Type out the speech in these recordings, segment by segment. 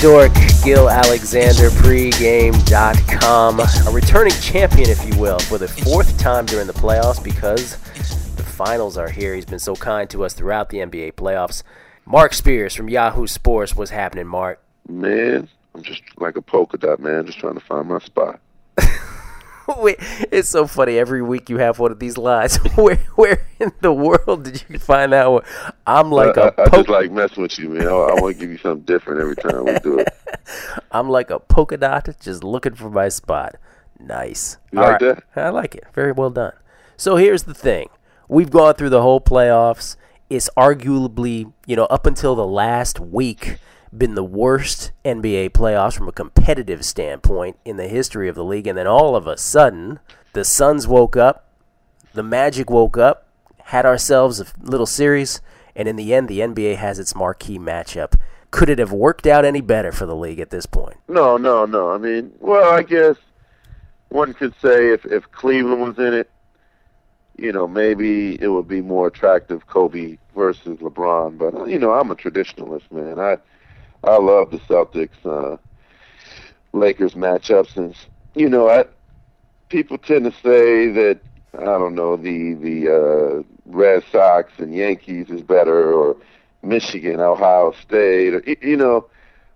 Dork, Gill Alexander, pregame.com. A returning champion, if you will, for the fourth time during the playoffs because the finals are here. He's been so kind to us throughout the NBA playoffs. Marc Spears from Yahoo Sports. What's happening, Mark? Man, I'm just like a polka dot, man, just trying to find my spot. It's so funny. Every week you have one of these lines. where, where in the world did you find that one? I'm like I, a. I, I just like messing with you, man. I, I want to give you something different every time we do it. I'm like a polka dot, just looking for my spot. Nice. You like that? I like it. Very well done. So here's the thing: we've gone through the whole playoffs. It's arguably, you know, up until the last week been the worst NBA playoffs from a competitive standpoint in the history of the league. And then all of a sudden, the Suns woke up, the Magic woke up, had ourselves a little series, and in the end, the NBA has its marquee matchup. Could it have worked out any better for the league at this point? No, no, no. I mean, well, I guess one could say if if Cleveland was in it, you know, maybe it would be more attractive Kobe versus LeBron. But you know, I'm a traditionalist, man. I I love the Celtics uh, Lakers matchups, and you know, I people tend to say that I don't know the the uh, Red Sox and Yankees is better, or Michigan, Ohio State, or, you know.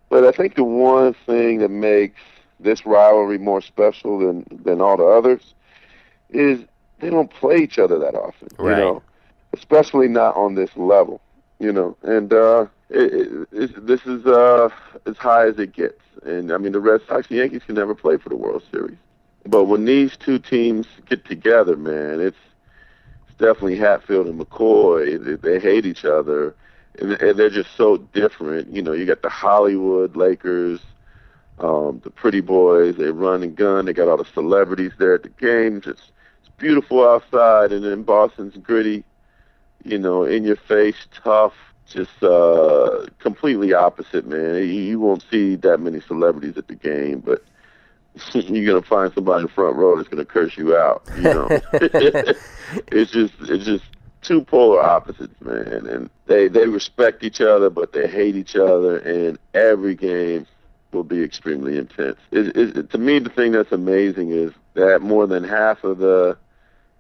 But I think the one thing that makes this rivalry more special than than all the others is they don't play each other that often. Right. You know, especially not on this level. You know, and uh, it, it, this is uh, as high as it gets. And I mean, the Red Sox and Yankees can never play for the World Series. But when these two teams get together, man, it's it's definitely Hatfield and McCoy. They, they hate each other, and, and they're just so different. You know, you got the Hollywood Lakers, um, the pretty boys. They run and gun. They got all the celebrities there at the game. Just it's beautiful outside, and then Boston's gritty. You know, in your face, tough just uh completely opposite man. You, won't see that many celebrities at the game but you're gonna find somebody in the front row that's gonna curse you out you know? It's just it's just two polar opposites man and they they respect each other but they hate each other and every game will be extremely intense. It, it, to me the thing that's amazing is that more than half of the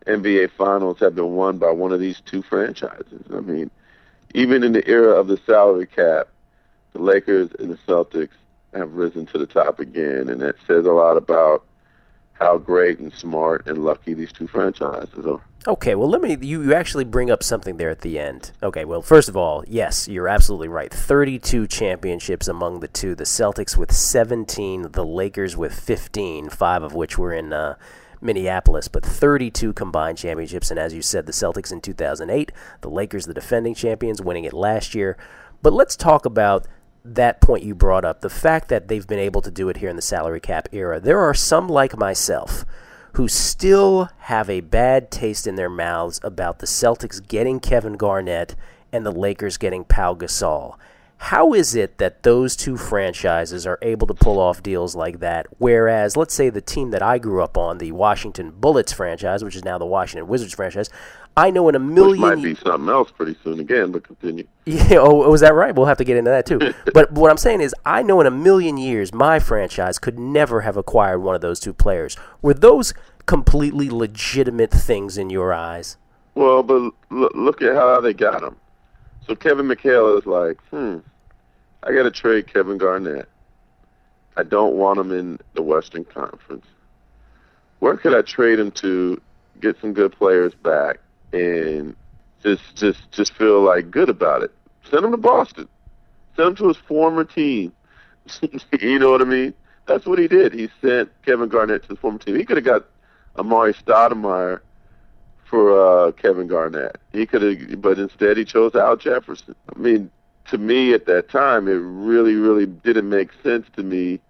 NBA finals have been won by one of these two franchises. I mean even in the era of the salary cap, the Lakers and the Celtics have risen to the top again, and that says a lot about how great and smart and lucky these two franchises are. Okay, well, let me. You, you actually bring up something there at the end. Okay, well, first of all, yes, you're absolutely right. 32 championships among the two. The Celtics with 17, the Lakers with 15, five of which were in uh, Minneapolis, but 32 combined championships. And as you said, the Celtics in 2008, the Lakers, the defending champions, winning it last year. But let's talk about that point you brought up the fact that they've been able to do it here in the salary cap era. There are some like myself who still have a bad taste in their mouths about the Celtics getting Kevin Garnett and the Lakers getting Pau Gasol. How is it that those two franchises are able to pull off deals like that? Whereas, let's say the team that I grew up on, the Washington Bullets franchise, which is now the Washington Wizards franchise, I know in a million. Which might be something else pretty soon again, but continue. Yeah, oh, was that right? We'll have to get into that too. but what I'm saying is, I know in a million years, my franchise could never have acquired one of those two players. Were those completely legitimate things in your eyes? Well, but look at how they got them. So Kevin McHale is like, hmm, I got to trade Kevin Garnett. I don't want him in the Western Conference. Where could I trade him to get some good players back and just just just feel like good about it? Send him to Boston. Send him to his former team. you know what I mean? That's what he did. He sent Kevin Garnett to his former team. He could have got Amar'e Stoudemire for uh, Kevin Garnett. He could have, but instead he chose Al Jefferson. I mean, to me at that time, it really, really didn't make sense to me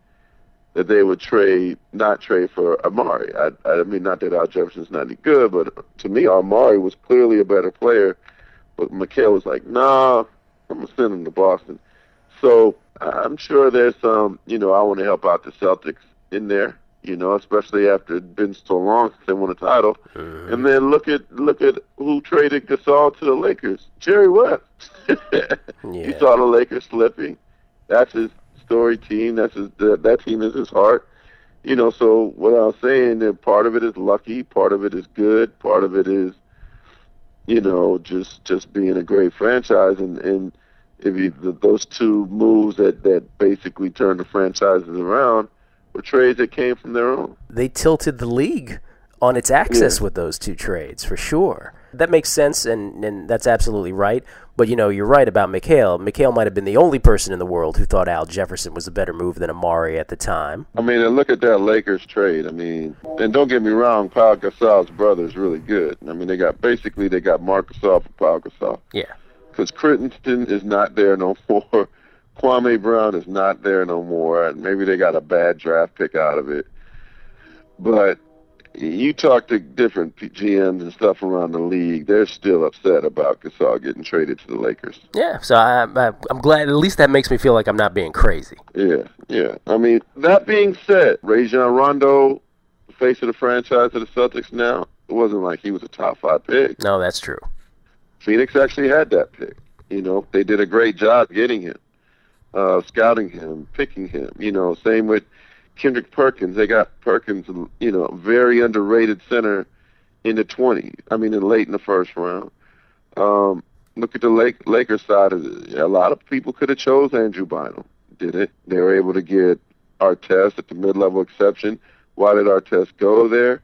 that they would trade, not trade for Amar'e. I, I mean, not that Al Jefferson's not any good, but to me, Amar'e was clearly a better player. But McHale was like, nah, I'm gonna send him to Boston. So I'm sure there's some, you know, I want to help out the Celtics in there you know, especially after it's been so long since they won a title. Mm-hmm. And then look at look at who traded Gasol to the Lakers, Jerry West. yeah. You saw the Lakers slipping. That's his story team. That's his, that, that team is his heart. You know, so what I was saying that part of it is lucky, part of it is good, part of it is, you know, just just being a great franchise, and and if you the, those two moves that that basically turned the franchises around were trades that came from their own. They tilted the league on its axis yeah. with those two trades for sure. That makes sense, and, and that's absolutely right. But you know, you're right about McHale. McHale might have been the only person in the world who thought Al Jefferson was a better move than Amar'e at the time. I mean, and look at that Lakers trade. I mean, and don't get me wrong, Paul Gasol's brother is really good. I mean, they got basically they got Marc Gasol for Paul Gasol. Yeah. Because Crittenton is not there no more. Kwame Brown is not there no more. And maybe they got a bad draft pick out of it. But you talk to different GMs and stuff around the league, they're still upset about Gasol getting traded to the Lakers. Yeah, so I, am glad. At least that makes me feel like I'm not being crazy. Yeah, yeah. I mean, that being said, Rajon Rondo, face of the franchise of the Celtics now, it wasn't like he was a top five pick. No, that's true. Phoenix actually had that pick. You know, they did a great job getting him, uh, scouting him, picking him. You know, same with Kendrick Perkins. They got Perkins, you know, very underrated center in the 20s. I mean, in late in the first round. Um, look at the Lake, Lakers side of it. A lot of people could have chose Andrew Bynum. Did it? They were able to get Artest at the mid-level exception. Why did Artest go there?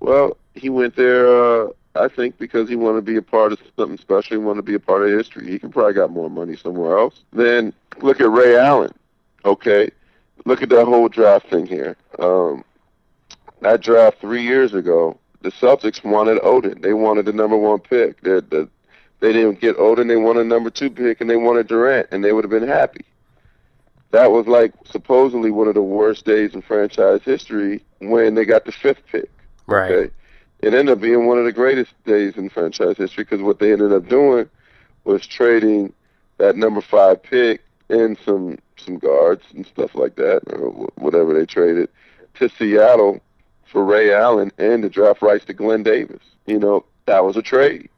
Well, he went there, uh, I think, because he wanted to be a part of something special. He wanted to be a part of history. He could probably got more money somewhere else. Then look at Ray Allen. Okay, look at that whole draft thing here. Um, that draft three years ago, the Celtics wanted Oden. They wanted the number one pick. They, the, they didn't get Oden. They wanted a number two pick, and they wanted Durant, and they would have been happy. That was like supposedly one of the worst days in franchise history when they got the fifth pick. Right. Okay? It ended up being one of the greatest days in franchise history because what they ended up doing was trading that number five pick and some some guards and stuff like that, or whatever they traded to Seattle for Ray Allen and the draft rights to Glen Davis. You know, that was a trade.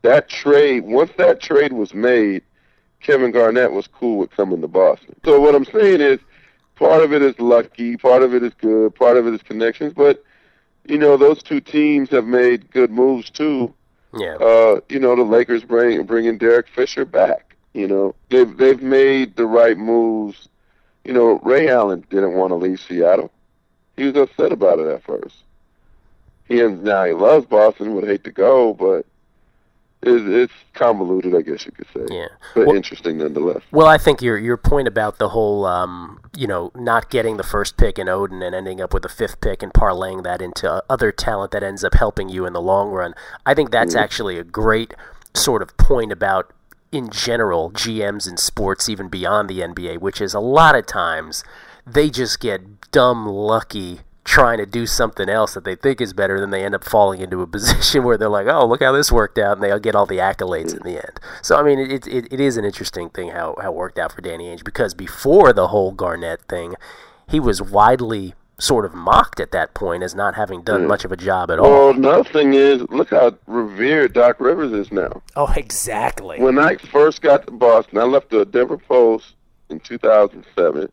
That trade, once that trade was made, Kevin Garnett was cool with coming to Boston. So what I'm saying is, part of it is lucky, part of it is good, part of it is connections, but you know, those two teams have made good moves too. Yeah. Uh, you know, the Lakers bring bringing Derek Fisher back. You know, they've they've made the right moves. You know, Ray Allen didn't want to leave Seattle. He was upset about it at first. He and now he loves Boston. Would hate to go, but it's, it's convoluted, I guess you could say. Yeah, but well, interesting nonetheless. Well, I think your your point about the whole, um, you know, not getting the first pick in Oden and ending up with a fifth pick and parlaying that into other talent that ends up helping you in the long run. I think that's mm-hmm. actually a great sort of point about in general, GMs in sports, even beyond the NBA, which is a lot of times they just get dumb lucky trying to do something else that they think is better, then they end up falling into a position where they're like, oh, look how this worked out, and they'll get all the accolades in the end. So, I mean, it, it, it is an interesting thing how, how it worked out for Danny Ainge because before the whole Garnett thing, he was widely sort of mocked at that point as not having done yeah. much of a job at well, all. Well, another thing is, look how revered Doc Rivers is now. Oh, exactly. When I first got to Boston, I left the Denver Post in 2007,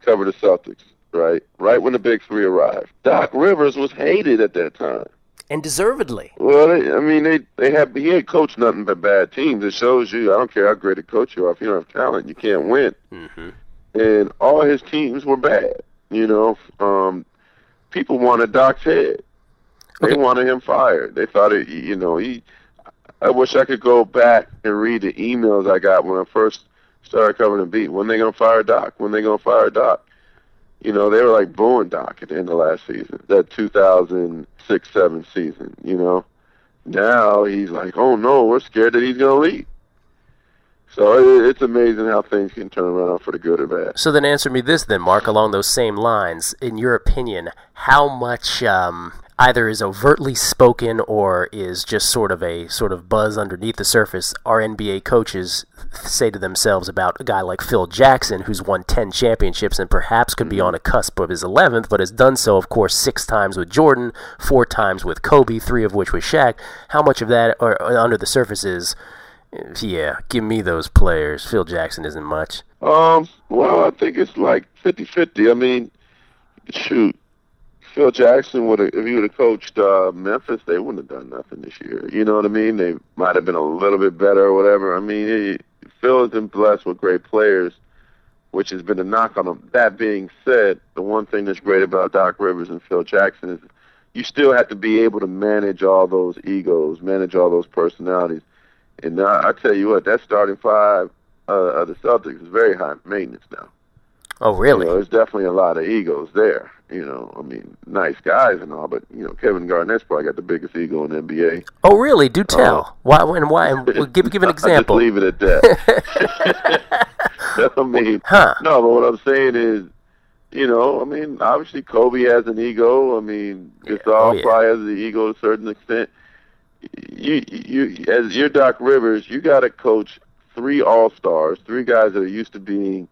cover the Celtics, right? Right when the Big Three arrived. Doc Rivers was hated at that time. And deservedly. Well, they, I mean, they they had he had coached nothing but bad teams. It shows you. I don't care how great a coach you are. If you don't have talent, you can't win. Mm-hmm. And all his teams were bad. You know, um, people wanted Doc's head. They okay. wanted him fired. They thought it. You know, he. I wish I could go back and read the emails I got when I first started covering the beat. When they gonna fire Doc? When they gonna fire Doc? You know, they were like booing Doc at the end of last season, that 2006-7 season. You know, now he's like, oh no, we're scared that he's gonna leave. So it's amazing how things can turn around for the good or bad. So then, answer me this, then, Marc. Along those same lines, in your opinion, how much um, either is overtly spoken or is just sort of a sort of buzz underneath the surface our NBA coaches say to themselves about a guy like Phil Jackson, who's won 10 championships and perhaps could be mm-hmm. on a cusp of his 11th, but has done so, of course, six times with Jordan, four times with Kobe, three of which was Shaq. How much of that, or, or under the surface, is Yeah, give me those players. Phil Jackson isn't much. Um, well, I think it's like 50-50. I mean, shoot, Phil Jackson would have if he would have coached uh, Memphis, they wouldn't have done nothing this year. You know what I mean? They might have been a little bit better or whatever. I mean, he, Phil has been blessed with great players, which has been a knock on him. That being said, the one thing that's great about Doc Rivers and Phil Jackson is you still have to be able to manage all those egos, manage all those personalities. And I, I tell you what, that starting five uh, of the Celtics is very high maintenance now. Oh, really? You know, there's definitely a lot of egos there. You know, I mean, nice guys and all, but you know, Kevin Garnett's probably got the biggest ego in the NBA. Oh, really? Do tell. Uh, why? And why? And give give an example. leave it at that. I mean, huh. no, but what I'm saying is, you know, I mean, obviously Kobe has an ego. I mean, Gasol yeah. oh, yeah. probably has the ego to a certain extent. You, you, as your Doc Rivers, you got to coach three All Stars, three guys that are used to being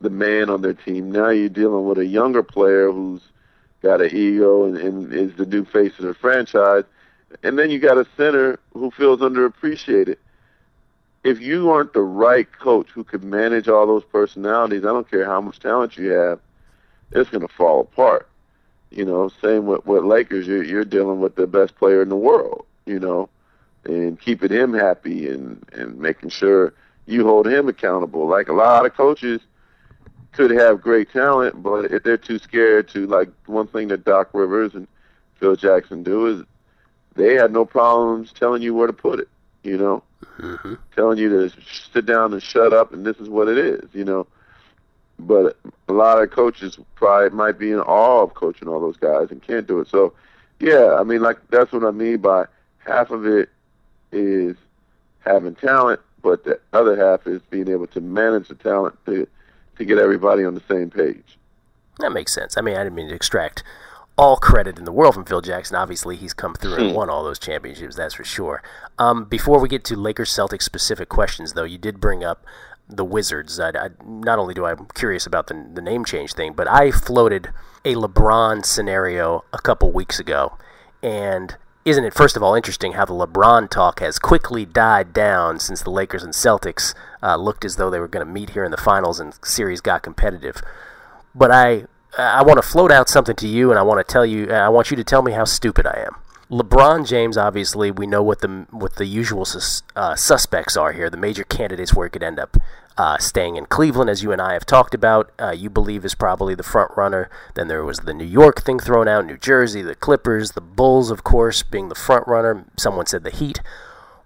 the man on their team. Now you're dealing with a younger player who's got an ego and, and is the new face of the franchise. And then you got a center who feels underappreciated. If you aren't the right coach who can manage all those personalities, I don't care how much talent you have, it's going to fall apart. You know, same with, with Lakers, you're, you're dealing with the best player in the world, you know, and keeping him happy and, and making sure you hold him accountable. Like a lot of coaches – could have great talent, but if they're too scared to, like one thing that Doc Rivers and Phil Jackson do is they had no problems telling you where to put it. You know, mm-hmm. telling you to sit down and shut up, and this is what it is. You know, but a lot of coaches probably might be in awe of coaching all those guys and can't do it. So, yeah, I mean, like that's what I mean by half of it is having talent, but the other half is being able to manage the talent to to get everybody on the same page. That makes sense. I mean, I didn't mean to extract all credit in the world from Phil Jackson. Obviously, he's come through and hmm. won all those championships, that's for sure. Um, before we get to Lakers Celtics specific questions, though, you did bring up the Wizards. I, I, not only do I'm curious about the, the name change thing, but I floated a LeBron scenario a couple weeks ago. And isn't it, first of all, interesting how the LeBron talk has quickly died down since the Lakers and Celtics uh, looked as though they were going to meet here in the finals and series got competitive? But I, I want to float out something to you, and I want to tell you, I want you to tell me how stupid I am. LeBron James, obviously, we know what the what the usual sus, uh, suspects are here, the major candidates where he could end up uh, staying in Cleveland, as you and I have talked about. Uh, you believe is probably the front runner. Then there was the New York thing thrown out, New Jersey, the Clippers, the Bulls, of course, being the front runner. Someone said the Heat.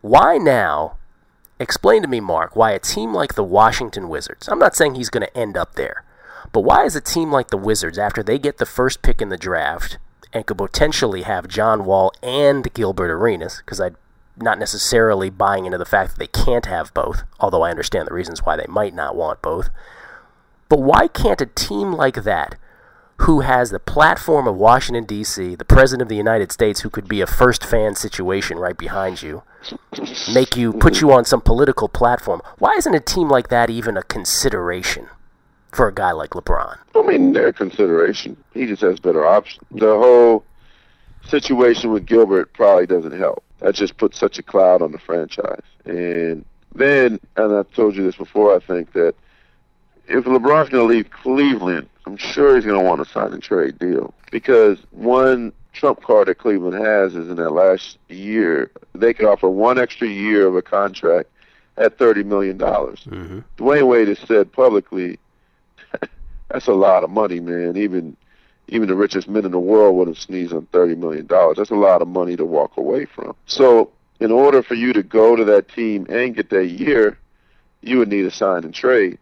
Why now? Explain to me, Marc, why a team like the Washington Wizards. I'm not saying he's going to end up there, but why is a team like the Wizards, after they get the first pick in the draft, and could potentially have John Wall and Gilbert Arenas, because I'm not necessarily buying into the fact that they can't have both, although I understand the reasons why they might not want both. But why can't a team like that, who has the platform of Washington, D.C., the President of the United States, who could be a first fan situation right behind you, make you, put you on some political platform, why isn't a team like that even a consideration? For a guy like LeBron? I mean, their consideration. He just has better options. The whole situation with Gilbert probably doesn't help. That just puts such a cloud on the franchise. And then, and I've told you this before, I think that if LeBron's going to leave Cleveland, I'm sure he's going to want a sign and trade deal because one trump card that Cleveland has is in that last year they could offer one extra year of a contract at thirty million dollars. Mm-hmm. Dwyane Wade has said publicly that's a lot of money, man. Even even the richest men in the world wouldn't sneeze on thirty million dollars. That's a lot of money to walk away from. So, in order for you to go to that team and get that year, you would need a sign and trade.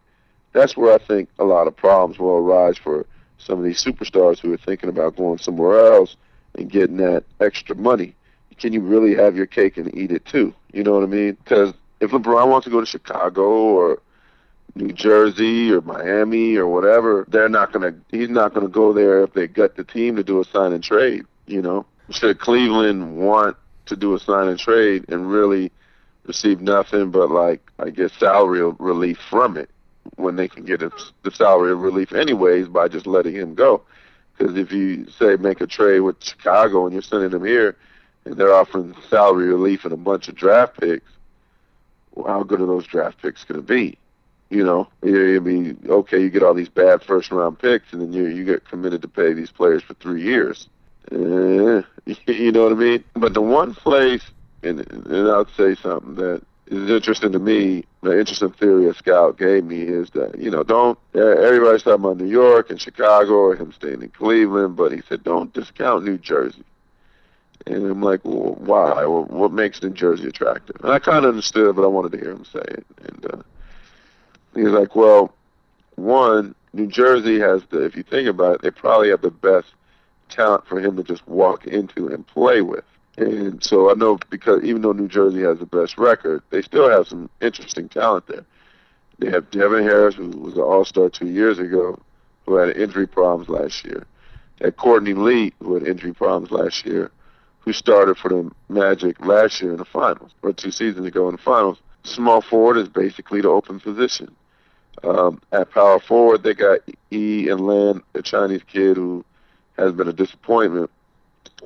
That's where I think a lot of problems will arise for some of these superstars who are thinking about going somewhere else and getting that extra money. Can you really have your cake and eat it too? You know what I mean? Because if LeBron wants to go to Chicago or New Jersey or Miami or whatever, they're not gonna. He's not gonna go there if they gut the team to do a sign and trade. You know, should Cleveland want to do a sign and trade and really receive nothing but like I guess salary relief from it when they can get the salary relief anyways by just letting him go. Because if you say make a trade with Chicago and you're sending him here, and they're offering salary relief and a bunch of draft picks, well, how good are those draft picks going to be? You know, I mean, okay, you get all these bad first round picks, and then you you get committed to pay these players for three years. Uh, you know what I mean? But the one place, and, and I'll say something that is interesting to me. The interesting theory a scout gave me is that you know don't everybody's talking about New York and Chicago or him staying in Cleveland, but he said don't discount New Jersey. And I'm like, well, why? Well, what makes New Jersey attractive? And I kind of understood, but I wanted to hear him say it. And uh, he's like, well, one, New Jersey has the. If you think about it, they probably have the best talent for him to just walk into and play with. And so I know because even though New Jersey has the best record, they still have some interesting talent there. They have Devin Harris, who was an All Star two years ago, who had injury problems last year. They had Courtney Lee, who had injury problems last year, who started for the Magic last year in the finals, or two seasons ago in the finals. Small forward is basically the open position. Um, at power forward, they got E and Lan, a Chinese kid who has been a disappointment.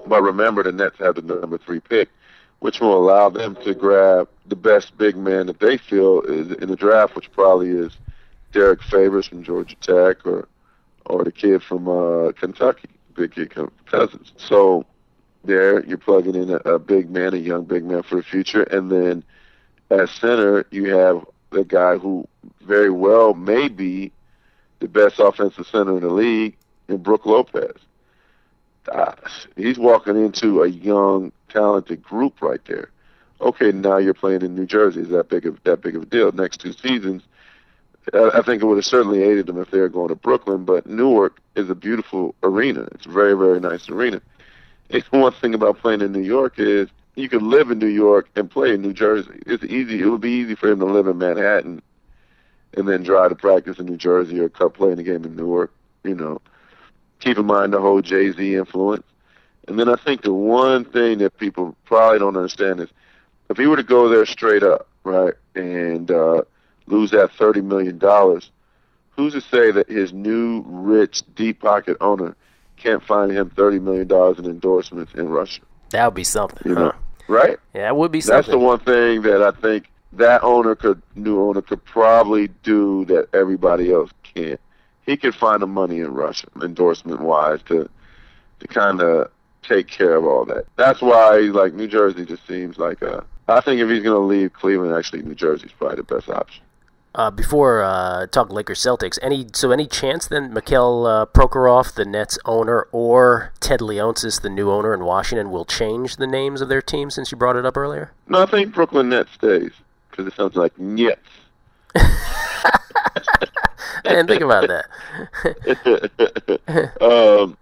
But remember, the Nets have the number three pick, which will allow them to grab the best big man that they feel is in the draft, which probably is Derrick Favors from Georgia Tech or or the kid from uh, Kentucky, big kid Cousins. So there, you're plugging in a, a big man, a young big man for the future, and then at center you have the guy who very well may be the best offensive center in the league in Brook Lopez gosh, he's walking into a young, talented group right there. Okay, now you're playing in New Jersey. Is that big of that big of a deal? Next two seasons, I think it would have certainly aided them if they were going to Brooklyn. But Newark is a beautiful arena. It's a very, very nice arena. And one thing about playing in New York is you could live in New York and play in New Jersey. It's easy. It would be easy for him to live in Manhattan and then drive to practice in New Jersey or play in a game in Newark. You know, keep in mind the whole Jay Z influence. And then I think the one thing that people probably don't understand is if he were to go there straight up, right, and uh, lose that thirty million dollars, who's to say that his new rich deep pocket owner can't find him thirty million dollars in endorsements in Russia? That would be something, you huh? know, right? Yeah, that would be something. That's the one thing that I think that owner could, new owner could probably do that everybody else can't he could find the money in Russia, endorsement wise, to to kind of take care of all that. That's why like New Jersey just seems like a. I think if he's going to leave Cleveland, actually New Jersey's probably the best option. Uh, before uh, talk Lakers Celtics, any so any chance then Mikhail uh, Prokhorov, the Nets owner, or Ted Leonsis, the new owner in Washington, will change the names of their team since you brought it up earlier? No, I think Brooklyn Nets stays because it sounds like Nets. I didn't think about that. um,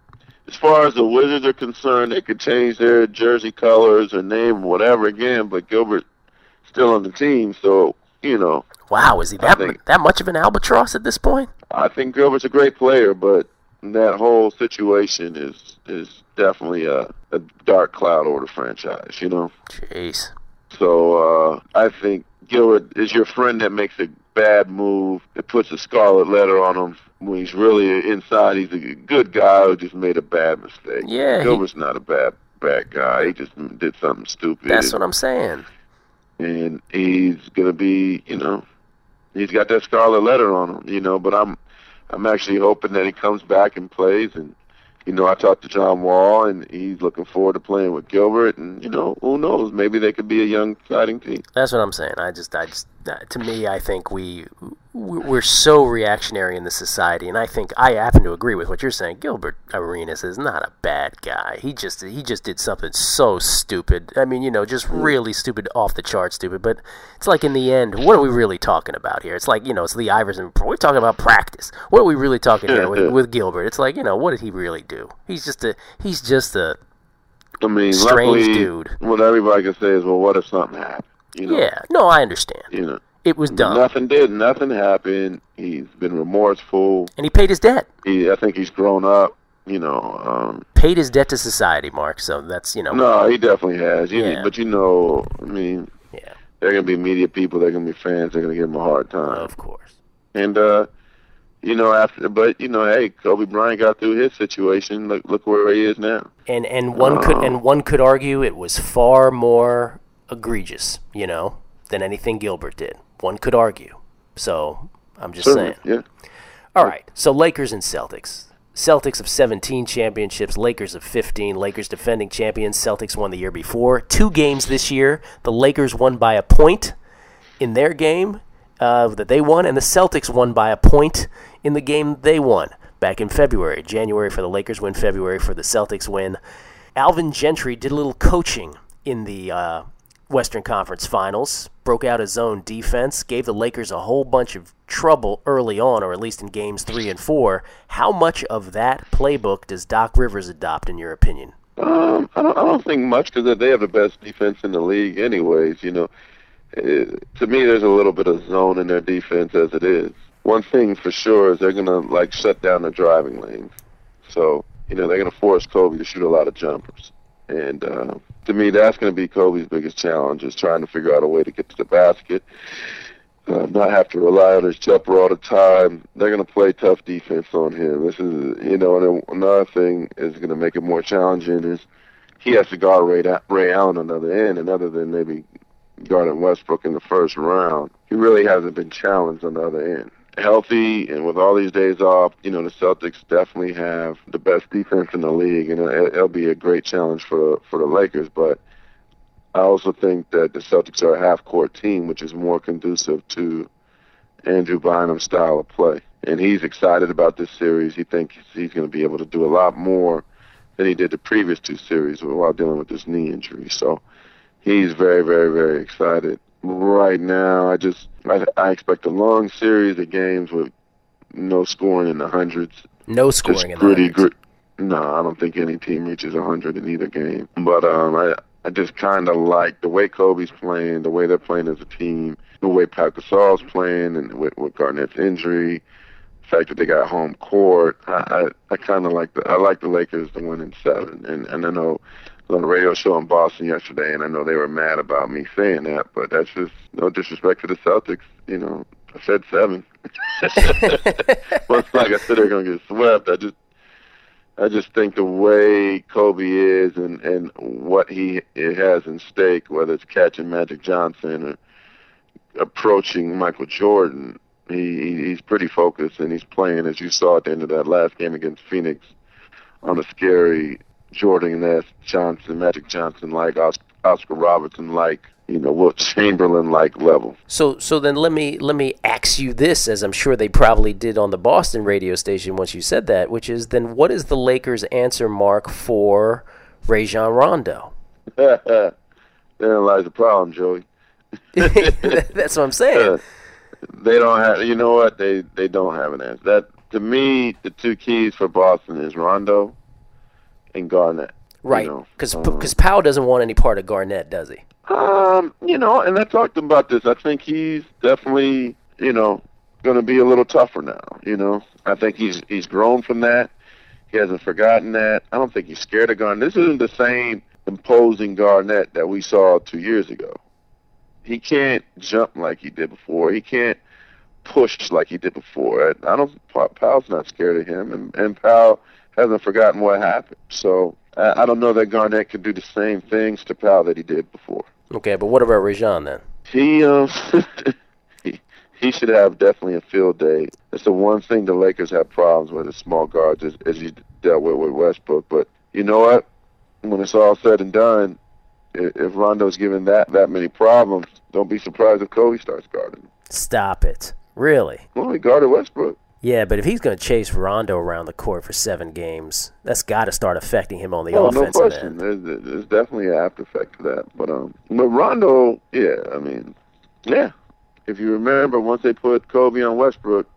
as far as the Wizards are concerned, they could change their jersey colors or name whatever again, but Gilbert still on the team, so you know. Wow, is he that think, that much of an albatross at this point? I think Gilbert's a great player, but that whole situation is is definitely a, a dark cloud over the franchise, you know. Jeez. So uh, I think Gilbert is your friend that makes a bad move that puts a scarlet letter on him when he's really inside he's a good guy who just made a bad mistake. Yeah, Gilbert's he, not a bad bad guy. He just did something stupid. That's what I'm saying. And he's gonna be, you know, he's got that scarlet letter on him, you know. But I'm, I'm actually hoping that he comes back and plays and you know, I talked to John Wall, and he's looking forward to playing with Gilbert. And you know, who knows? Maybe they could be a young, exciting team. That's what I'm saying. I just, I just, to me, I think we we're so reactionary in the society, and I think I happen to agree with what you're saying. Gilbert Arenas is not a bad guy. He just he just did something so stupid. I mean, you know, just hmm. really stupid, off the chart stupid. But it's like in the end, what are we really talking about here? It's like you know, it's Lee Iverson. We're talking about practice. What are we really talking here with, with Gilbert? It's like you know, what did he really do? He's just a he's just a I mean, strange luckily, dude. What everybody can say is, well, what if something happened? You know? Yeah, no, I understand. You know, it was done. Nothing did. Nothing happened. He's been remorseful. And he paid his debt. He, I think he's grown up. You know, um, paid his debt to society, Marc. So that's you know. No, he definitely has. You, yeah. But you know, I mean, yeah, they're gonna be media people. They're gonna be fans. They're gonna give him a hard time. Of course. And uh, you know, after, but you know, hey, Kobe Bryant got through his situation. Look, look where he is now. And and one um, could and one could argue it was far more egregious. You know, than anything Gilbert did. One could argue. So I'm just Certainly, saying. yeah. All right. So Lakers and Celtics. Celtics of 17 championships, Lakers of 15. Lakers defending champions. Celtics won the year before. Two games this year. The Lakers won by a point in their game uh, that they won, and the Celtics won by a point in the game they won back in February. January for the Lakers win, February for the Celtics win. Alvin Gentry did a little coaching in the uh, Western Conference Finals, broke out his own defense, gave the Lakers a whole bunch of trouble early on, or at least in games three and four. How much of that playbook does Doc Rivers adopt, in your opinion? Um, I don't, I don't think much because they have the best defense in the league, anyways. You know, it, to me, there's a little bit of zone in their defense as it is. One thing for sure is they're gonna like shut down the driving lanes, so you know they're gonna force Kobe to shoot a lot of jumpers. And uh, to me, that's going to be Kobe's biggest challenge is trying to figure out a way to get to the basket, uh, not have to rely on his jumper all the time. They're going to play tough defense on him. This is, you know, and another thing is going to make it more challenging is he has to guard Ray, Ray Allen on the other end, and other than maybe guarding Westbrook in the first round, he really hasn't been challenged on the other end healthy and with all these days off, you know, the Celtics definitely have the best defense in the league, and it'll be a great challenge for for the Lakers. But I also think that the Celtics are a half-court team, which is more conducive to Andrew Bynum's style of play. And he's excited about this series. He thinks he's going to be able to do a lot more than he did the previous two series while dealing with this knee injury. So he's very, very, very excited right now, I just I, I expect a long series of games with no scoring in the hundreds. No scoring just in gritty, the hundreds. Grit, no, I don't think any team reaches a hundred in either game. But um, I I just kind of like the way Kobe's playing, the way they're playing as a team, the way Pau Gasol's playing, and with, with Garnett's injury, the fact that they got home court. I I, I kind of like the I like the Lakers to win in seven, and and I know on a radio show in Boston yesterday, and I know they were mad about me saying that, but that's just no disrespect to the Celtics. You know, I said seven. well, it's like I said they're gonna get swept. I just, I just think the way Kobe is and and what he it has in stake, whether it's catching Magic Johnson or approaching Michael Jordan, he he's pretty focused and he's playing as you saw at the end of that last game against Phoenix on a scary Jordan S. Johnson, Magic Johnson like, Oscar Robertson like, you know, Wilt Chamberlain like level. So so then let me let me ask you this, as I'm sure they probably did on the Boston radio station once you said that, which is then what is the Lakers' answer Marc for Rajon Rondo? Therein lies the problem, Joey. That's what I'm saying. Uh, they don't have. You know what? They they don't have an answer. That to me, the two keys for Boston is Rondo and Garnett. Right, you know. because Um, because Powell doesn't want any part of Garnett, does he? Um, you know, and I talked about this. I think he's definitely, you know, going to be a little tougher now. You know, I think he's he's grown from that. He hasn't forgotten that. I don't think he's scared of Garnett. This isn't the same imposing Garnett that we saw two years ago. He can't jump like he did before. He can't push like he did before. I I don't. Powell's not scared of him, and and Powell hasn't forgotten what happened. So I, I don't know that Garnett could do the same things to Powell that he did before. Okay, but what about Rajon then? He um he, he should have definitely a field day. That's the one thing the Lakers have problems with is small guards as, as you dealt with with Westbrook. But you know what? When it's all said and done, if, if Rondo's given that that many problems, don't be surprised if Kobe starts guarding. Stop it. Really? Well, he guarded Westbrook. Yeah, but if he's going to chase Rondo around the court for seven games, that's got to start affecting him on the Oh, no offensive question. end. There's, there's definitely an after effect to that. But um, but Rondo, yeah, I mean, yeah. If you remember, once they put Kobe on Westbrook,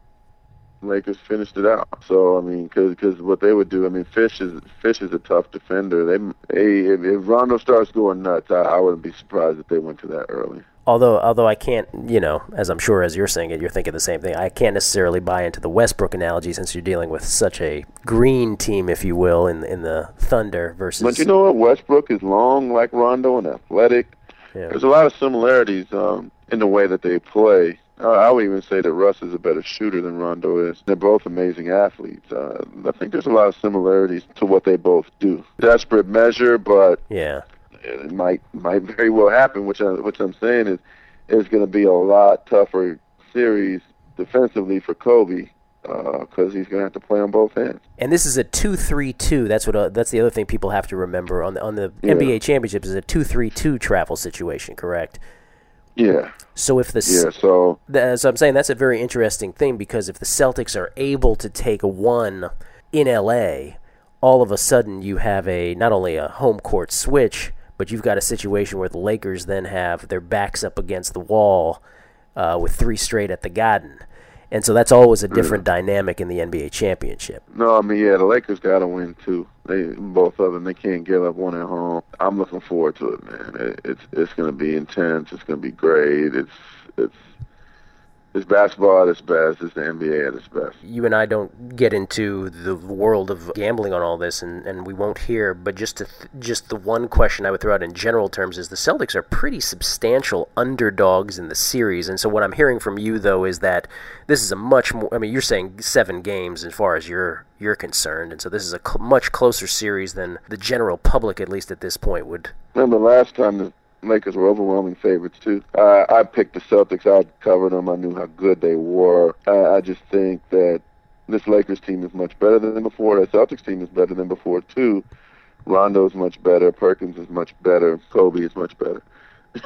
Lakers finished it out. So I mean, because what they would do, I mean, Fish is Fish is a tough defender. They, they if, if Rondo starts going nuts, I, I wouldn't be surprised if they went to that early. Although, although I can't, you know, as I'm sure as you're saying it, you're thinking the same thing. I can't necessarily buy into the Westbrook analogy since you're dealing with such a green team, if you will, in in the Thunder versus. But you know what? Westbrook is long like Rondo and athletic. Yeah. There's a lot of similarities um, in the way that they play. Uh, I would even say that Russ is a better shooter than Rondo is. They're both amazing athletes. Uh, I think there's a lot of similarities to what they both do. Desperate measure, but yeah, it might might very well happen. Which I, which I'm saying is, it's going to be a lot tougher series defensively for Kobe because uh, he's going to have to play on both ends. And this is a two-three-two. That's what. Uh, that's the other thing people have to remember on the on the yeah. NBA championships is a two-three-two travel situation. Correct. Yeah. So if the yeah, so the, so I'm saying that's a very interesting thing because if the Celtics are able to take a one in LA, all of a sudden you have a not only a home court switch, but you've got a situation where the Lakers then have their backs up against the wall uh, with three straight at the Garden. And so that's always a different yeah. dynamic in the NBA championship. No, I mean, yeah, the Lakers got to win too. They both of them. They can't give up one at home. I'm looking forward to it, man. It, it's it's going to be intense. It's going to be great. It's it's it's basketball at its best. It's the NBA at its best. You and I don't get into the world of gambling on all this, and, and we won't here. But just to th- just the one question I would throw out in general terms is the Celtics are pretty substantial underdogs in the series, and so what I'm hearing from you though is that this is a much more. I mean, you're saying seven games as far as you're you're concerned, and so this is a cl- much closer series than the general public, at least at this point, would. Remember last time the Lakers were overwhelming favorites too. Uh, I picked the Celtics. I covered them. I knew how good they were. I, I just think that this Lakers team is much better than before. The Celtics team is better than before too. Rondo's much better. Perkins is much better. Kobe is much better.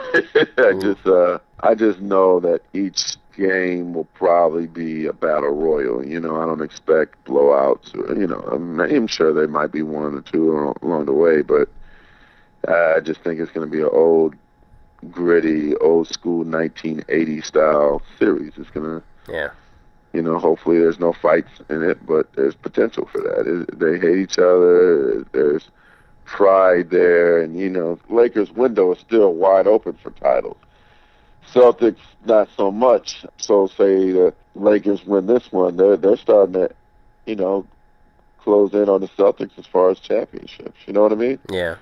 I just uh, I just know that each game will probably be a battle royal. You know, I don't expect blowouts. Or, you know, I'm, I'm sure there might be one or two along the way, but I just think it's going to be an old, gritty, old school 1980 style series. It's going to, yeah. You know, hopefully there's no fights in it, but there's potential for that. It, they hate each other. There's pride there, and you know, Lakers' window is still wide open for titles. Celtics not so much. So say the Lakers win this one, they're they're starting to, you know, close in on the Celtics as far as championships. You know what I mean? Yeah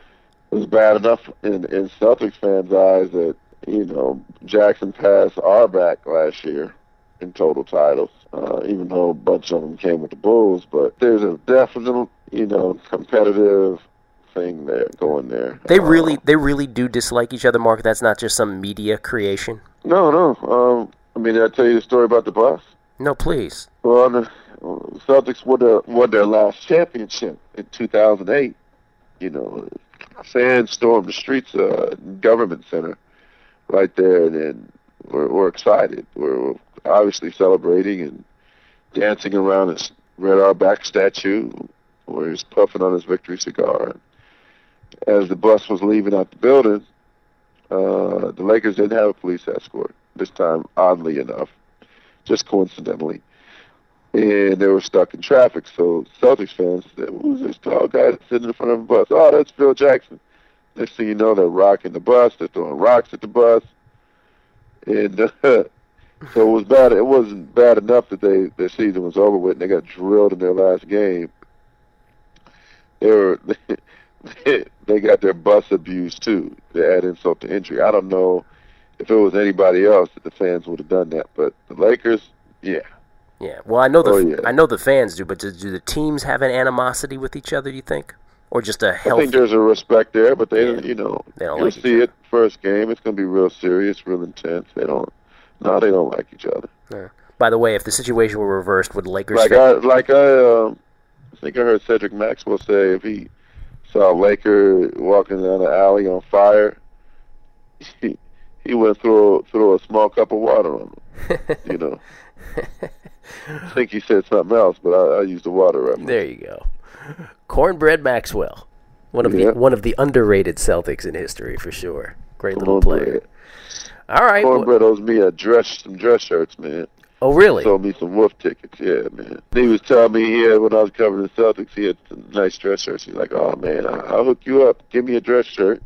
was bad enough in in Celtics fans' eyes that you know Jackson passed Auerbach last year in total titles, uh, even though a bunch of them came with the Bulls. But there's a definite you know competitive thing there going there. They really uh, they really do dislike each other, Marc. That's not just some media creation. No, no. Um, I mean, did I tell you the story about the bus? No, please. Well, the Celtics won their, won their last championship in 2008. You know, fans stormed the streets uh, Government Center right there, and, and we're, we're excited. We're, obviously celebrating and dancing around this Red Auerbach statue where he's puffing on his victory cigar. As the bus was leaving out the building, uh, the Lakers didn't have a police escort this time, oddly enough, just coincidentally and they were stuck in traffic. So Celtics fans said, "Who's this tall guy sitting in front of a bus?" Oh, that's Phil Jackson. Next thing you know, they're rocking the bus. They're throwing rocks at the bus, and uh, so it was bad. It wasn't bad enough that they their season was over with, and they got drilled in their last game. They were they got their bus abused too. They add insult to injury. I don't know if it was anybody else that the fans would have done that, but the Lakers, yeah, yeah. Well, I know the oh, yeah. I know the fans do, but do, do, the teams have an animosity with each other? Do you think, or just a healthy? I think there's a respect there, but they, yeah. you know, they don't you'll like see it first game. It's going to be real serious, real intense. They don't, no, they don't like each other. Yeah. By the way, if the situation were reversed, would Lakers? Like I, like I, um, I think I heard Cedric Maxwell say if he saw a Laker walking down the alley on fire, he he would throw throw a small cup of water on him. you know. I think he said something else, but I, I used the water reference. There you go. Cornbread Maxwell, one of the one of the underrated Celtics in history for sure. Great little player. All right, Cornbread well, owes me a dress, some dress shirts, man. Oh, really? Sold me some Wolf tickets, yeah, man. He was telling me he had, when I was covering the Celtics, he had some nice dress shirts. He's like, oh, man, I'll hook you up. Give me a dress shirt.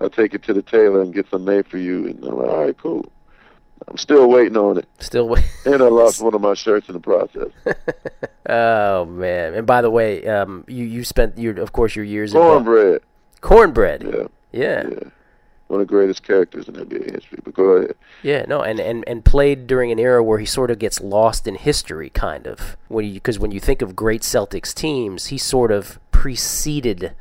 I'll take it to the tailor and get some made for you. And I'm like, all right, cool. I'm still waiting on it. Still waiting. and I lost one of my shirts in the process. oh man! And by the way, um, you you spent your of course your years cornbread. In cornbread. Yeah. Yeah. Yeah. One of the greatest characters in NBA history. But go ahead. Yeah, no, and, and, and played during an era where he sort of gets lost in history, kind of. When because when you think of great Celtics teams, he sort of preceded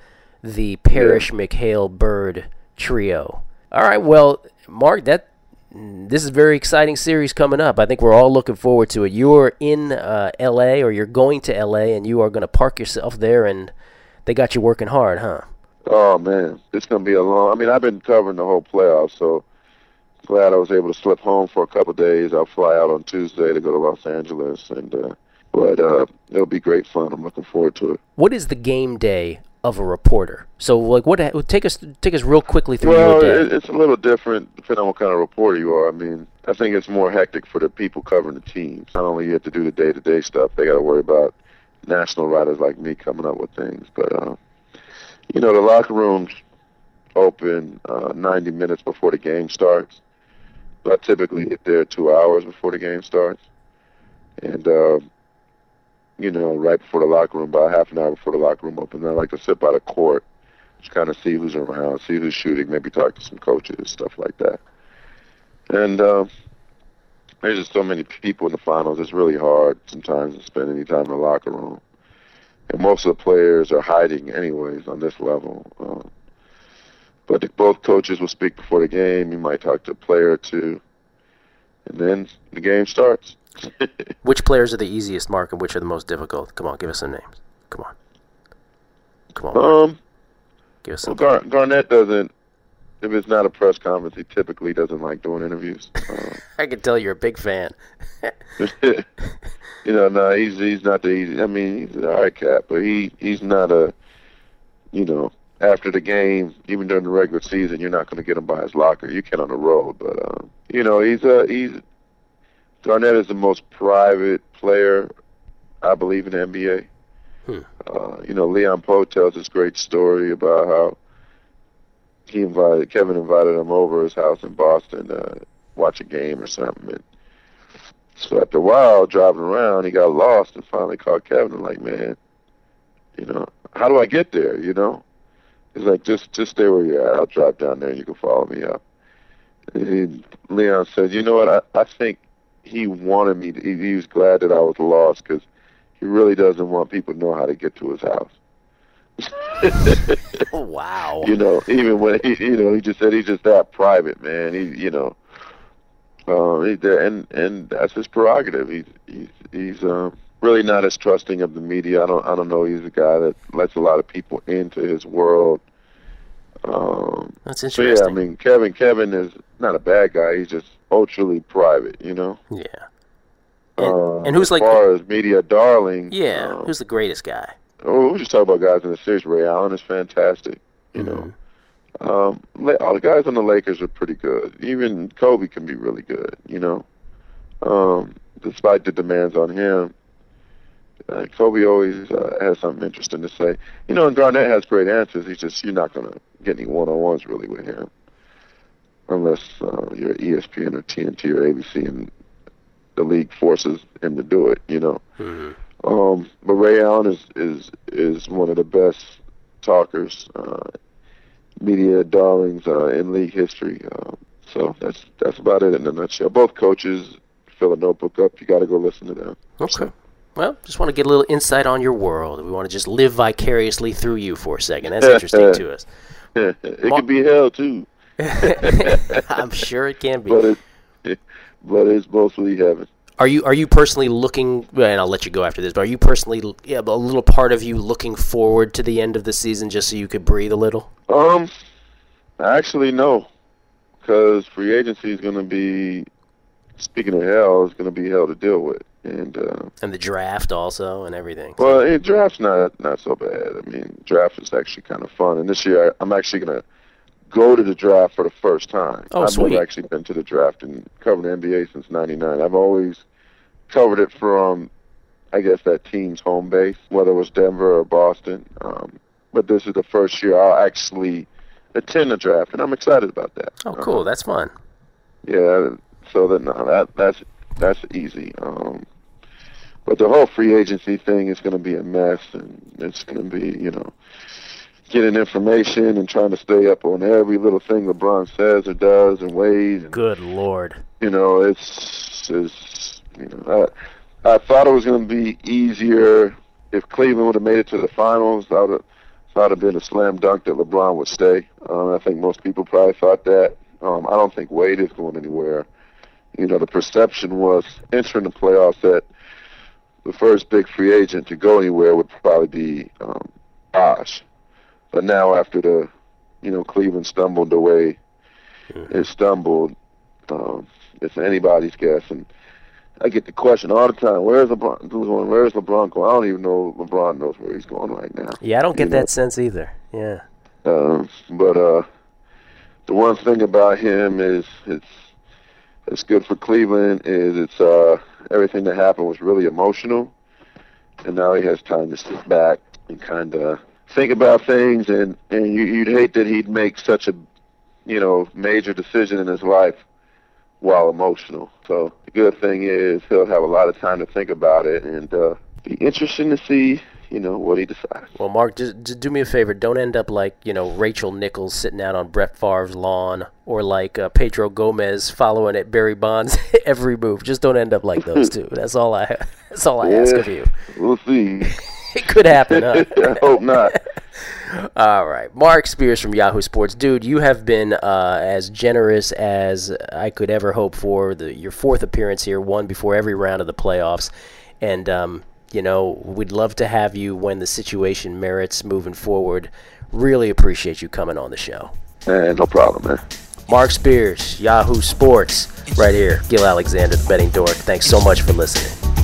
the Parish, yeah. McHale, Bird trio. All right, well, Marc, that this is a very exciting series coming up. I think we're all looking forward to it. You're in uh, L.A. or you're going to L.A. and you are going to park yourself there, and they got you working hard, huh? Oh man, it's gonna be a long. I mean, I've been covering the whole playoffs, so glad I was able to slip home for a couple of days. I'll fly out on Tuesday to go to Los Angeles, and uh, but uh, it'll be great fun. I'm looking forward to it. What is the game day of a reporter? So, like, what? Take us, take us real quickly through well, your day. it's a little different depending on what kind of reporter you are. I mean, I think it's more hectic for the people covering the teams. Not only you have to do the day-to-day stuff, they got to worry about national writers like me coming up with things. But uh, you know, the locker rooms open uh, 90 minutes before the game starts. I typically get there two hours before the game starts, and uh, you know, right before the locker room, about half an hour before the locker room opens. I like to sit by the court, just kind of see who's around, see who's shooting, maybe talk to some coaches, stuff like that. And uh, there's just so many people in the finals. It's really hard sometimes to spend any time in the locker room. And most of the players are hiding anyways on this level. Uh, but the, both coaches will speak before the game. You might talk to a player or two, and then the game starts. which players are the easiest, Marc, and which are the most difficult? Come on, give us some names. Come on. Come on. Marc. Um, give us some. Well, Gar- Garnett doesn't. If it's not a press conference, he typically doesn't like doing interviews. Um, I can tell you're a big fan. you know, no, he's he's not the easy. I mean, he's an all right cat, but he he's not a, you know, after the game, even during the regular season, you're not going to get him by his locker. You can on the road, but um, you know he's a he's Garnett is the most private player, I believe, in the NBA. Hmm. Uh, you know, Leon Powe tells this great story about how he invited Kevin invited him over his house in Boston to watch a game or something. And so after a while, driving around, he got lost and finally called Kevin. And like, man, you know, how do I get there? You know, He's like, just just stay where you're at. I'll drive down there and you can follow me up. And Leon said, you know what? I, I think he wanted me. To, he, he was glad that I was lost because he really doesn't want people to know how to get to his house. wow. You know, even when he, you know, he just said he's just that private, man. He, you know, um, he, and and that's his prerogative. He's he's he's um really not as trusting of the media. I don't I don't know. He's a guy that lets a lot of people into his world. Um, That's interesting. So yeah, I mean Kevin Kevin is not a bad guy. He's just ultra private, you know. Yeah. And, uh, and who's as like as far as media darling? Yeah, um, who's the greatest guy? Oh, we just talk about guys in the series. Ray Allen is fantastic. You mm-hmm. know. Um, all the guys on the Lakers are pretty good. Even Kobe can be really good, you know. Um, despite the demands on him, uh, Kobe always uh, has something interesting to say. You know, and Garnett has great answers. He's just you're not going to get any one-on-ones really with him, unless uh, you're ESPN or TNT or ABC, and the league forces him to do it. You know. Mm-hmm. Um, but Ray Allen is is is one of the best talkers, uh, media darlings uh, in league history. Uh, so that's that's about it in a nutshell. Both coaches fill a notebook up. You got to go listen to them. Okay. Well, just want to get a little insight on your world. We want to just live vicariously through you for a second. That's interesting to us. it could be hell too. I'm sure it can be. But it's, but it's mostly heaven. Are you are you personally looking? And I'll let you go after this. But are you personally, yeah, a little part of you looking forward to the end of the season just so you could breathe a little? Um, actually no, because free agency is going to be. Speaking of hell, is going to be hell to deal with and uh, and the draft also and everything. Well, the draft's not not so bad. I mean, draft is actually kind of fun. And this year, I, am actually gonna go to the draft for the first time. Oh, I've sweet. never actually been to the draft and covered the NBA since '99. I've always covered it from, I guess, that team's home base, whether it was Denver or Boston. Um, but this is the first year I'll actually attend the draft, and I'm excited about that. Oh, cool! Um, That's fun. Yeah. So that no, that that's that's easy. Um, but the whole free agency thing is going to be a mess, and it's going to be, you know, getting information and trying to stay up on every little thing LeBron says or does and ways. And, Good lord. You know, it's, it's you know, I, I thought it was going to be easier if Cleveland would have made it to the finals. I would have thought it'd been a slam dunk that LeBron would stay. Um, I think most people probably thought that. Um, I don't think Wade is going anywhere. you know, the perception was entering the playoffs that the first big free agent to go anywhere would probably be um, Bosh. But now after the, you know, Cleveland stumbled the way mm-hmm. it stumbled, um, it's anybody's guess. And I get the question all the time: Where's LeBron going? Where's LeBron going? I don't even know LeBron knows where he's going right now. Yeah, I don't get you that know? sense either. Yeah. Um, but uh, the one thing about him is it's it's good for Cleveland is it's uh, everything that happened was really emotional, and now he has time to sit back and kind of think about things. And and you, you'd hate that he'd make such a you know major decision in his life while emotional. So the good thing is he'll have a lot of time to think about it, and uh, be interesting to see you know what he decides. Well, Marc, just, just, do me a favor. Don't end up like you know Rachel Nichols sitting out on Brett Favre's lawn, or like uh, Pedro Gomez following at Barry Bonds every move. Just don't end up like those two. That's all I. That's all I yeah, ask of you. We'll see. it could happen. Huh? I hope not. All right, Marc Spears from Yahoo Sports, dude. You have been uh, as generous as I could ever hope for. The, your fourth appearance here, one before every round of the playoffs, and um, you know we'd love to have you when the situation merits moving forward. Really appreciate you coming on the show. Man, no problem, man. Marc Spears, Yahoo Sports, right here. Gill Alexander, the betting dork. Thanks so much for listening.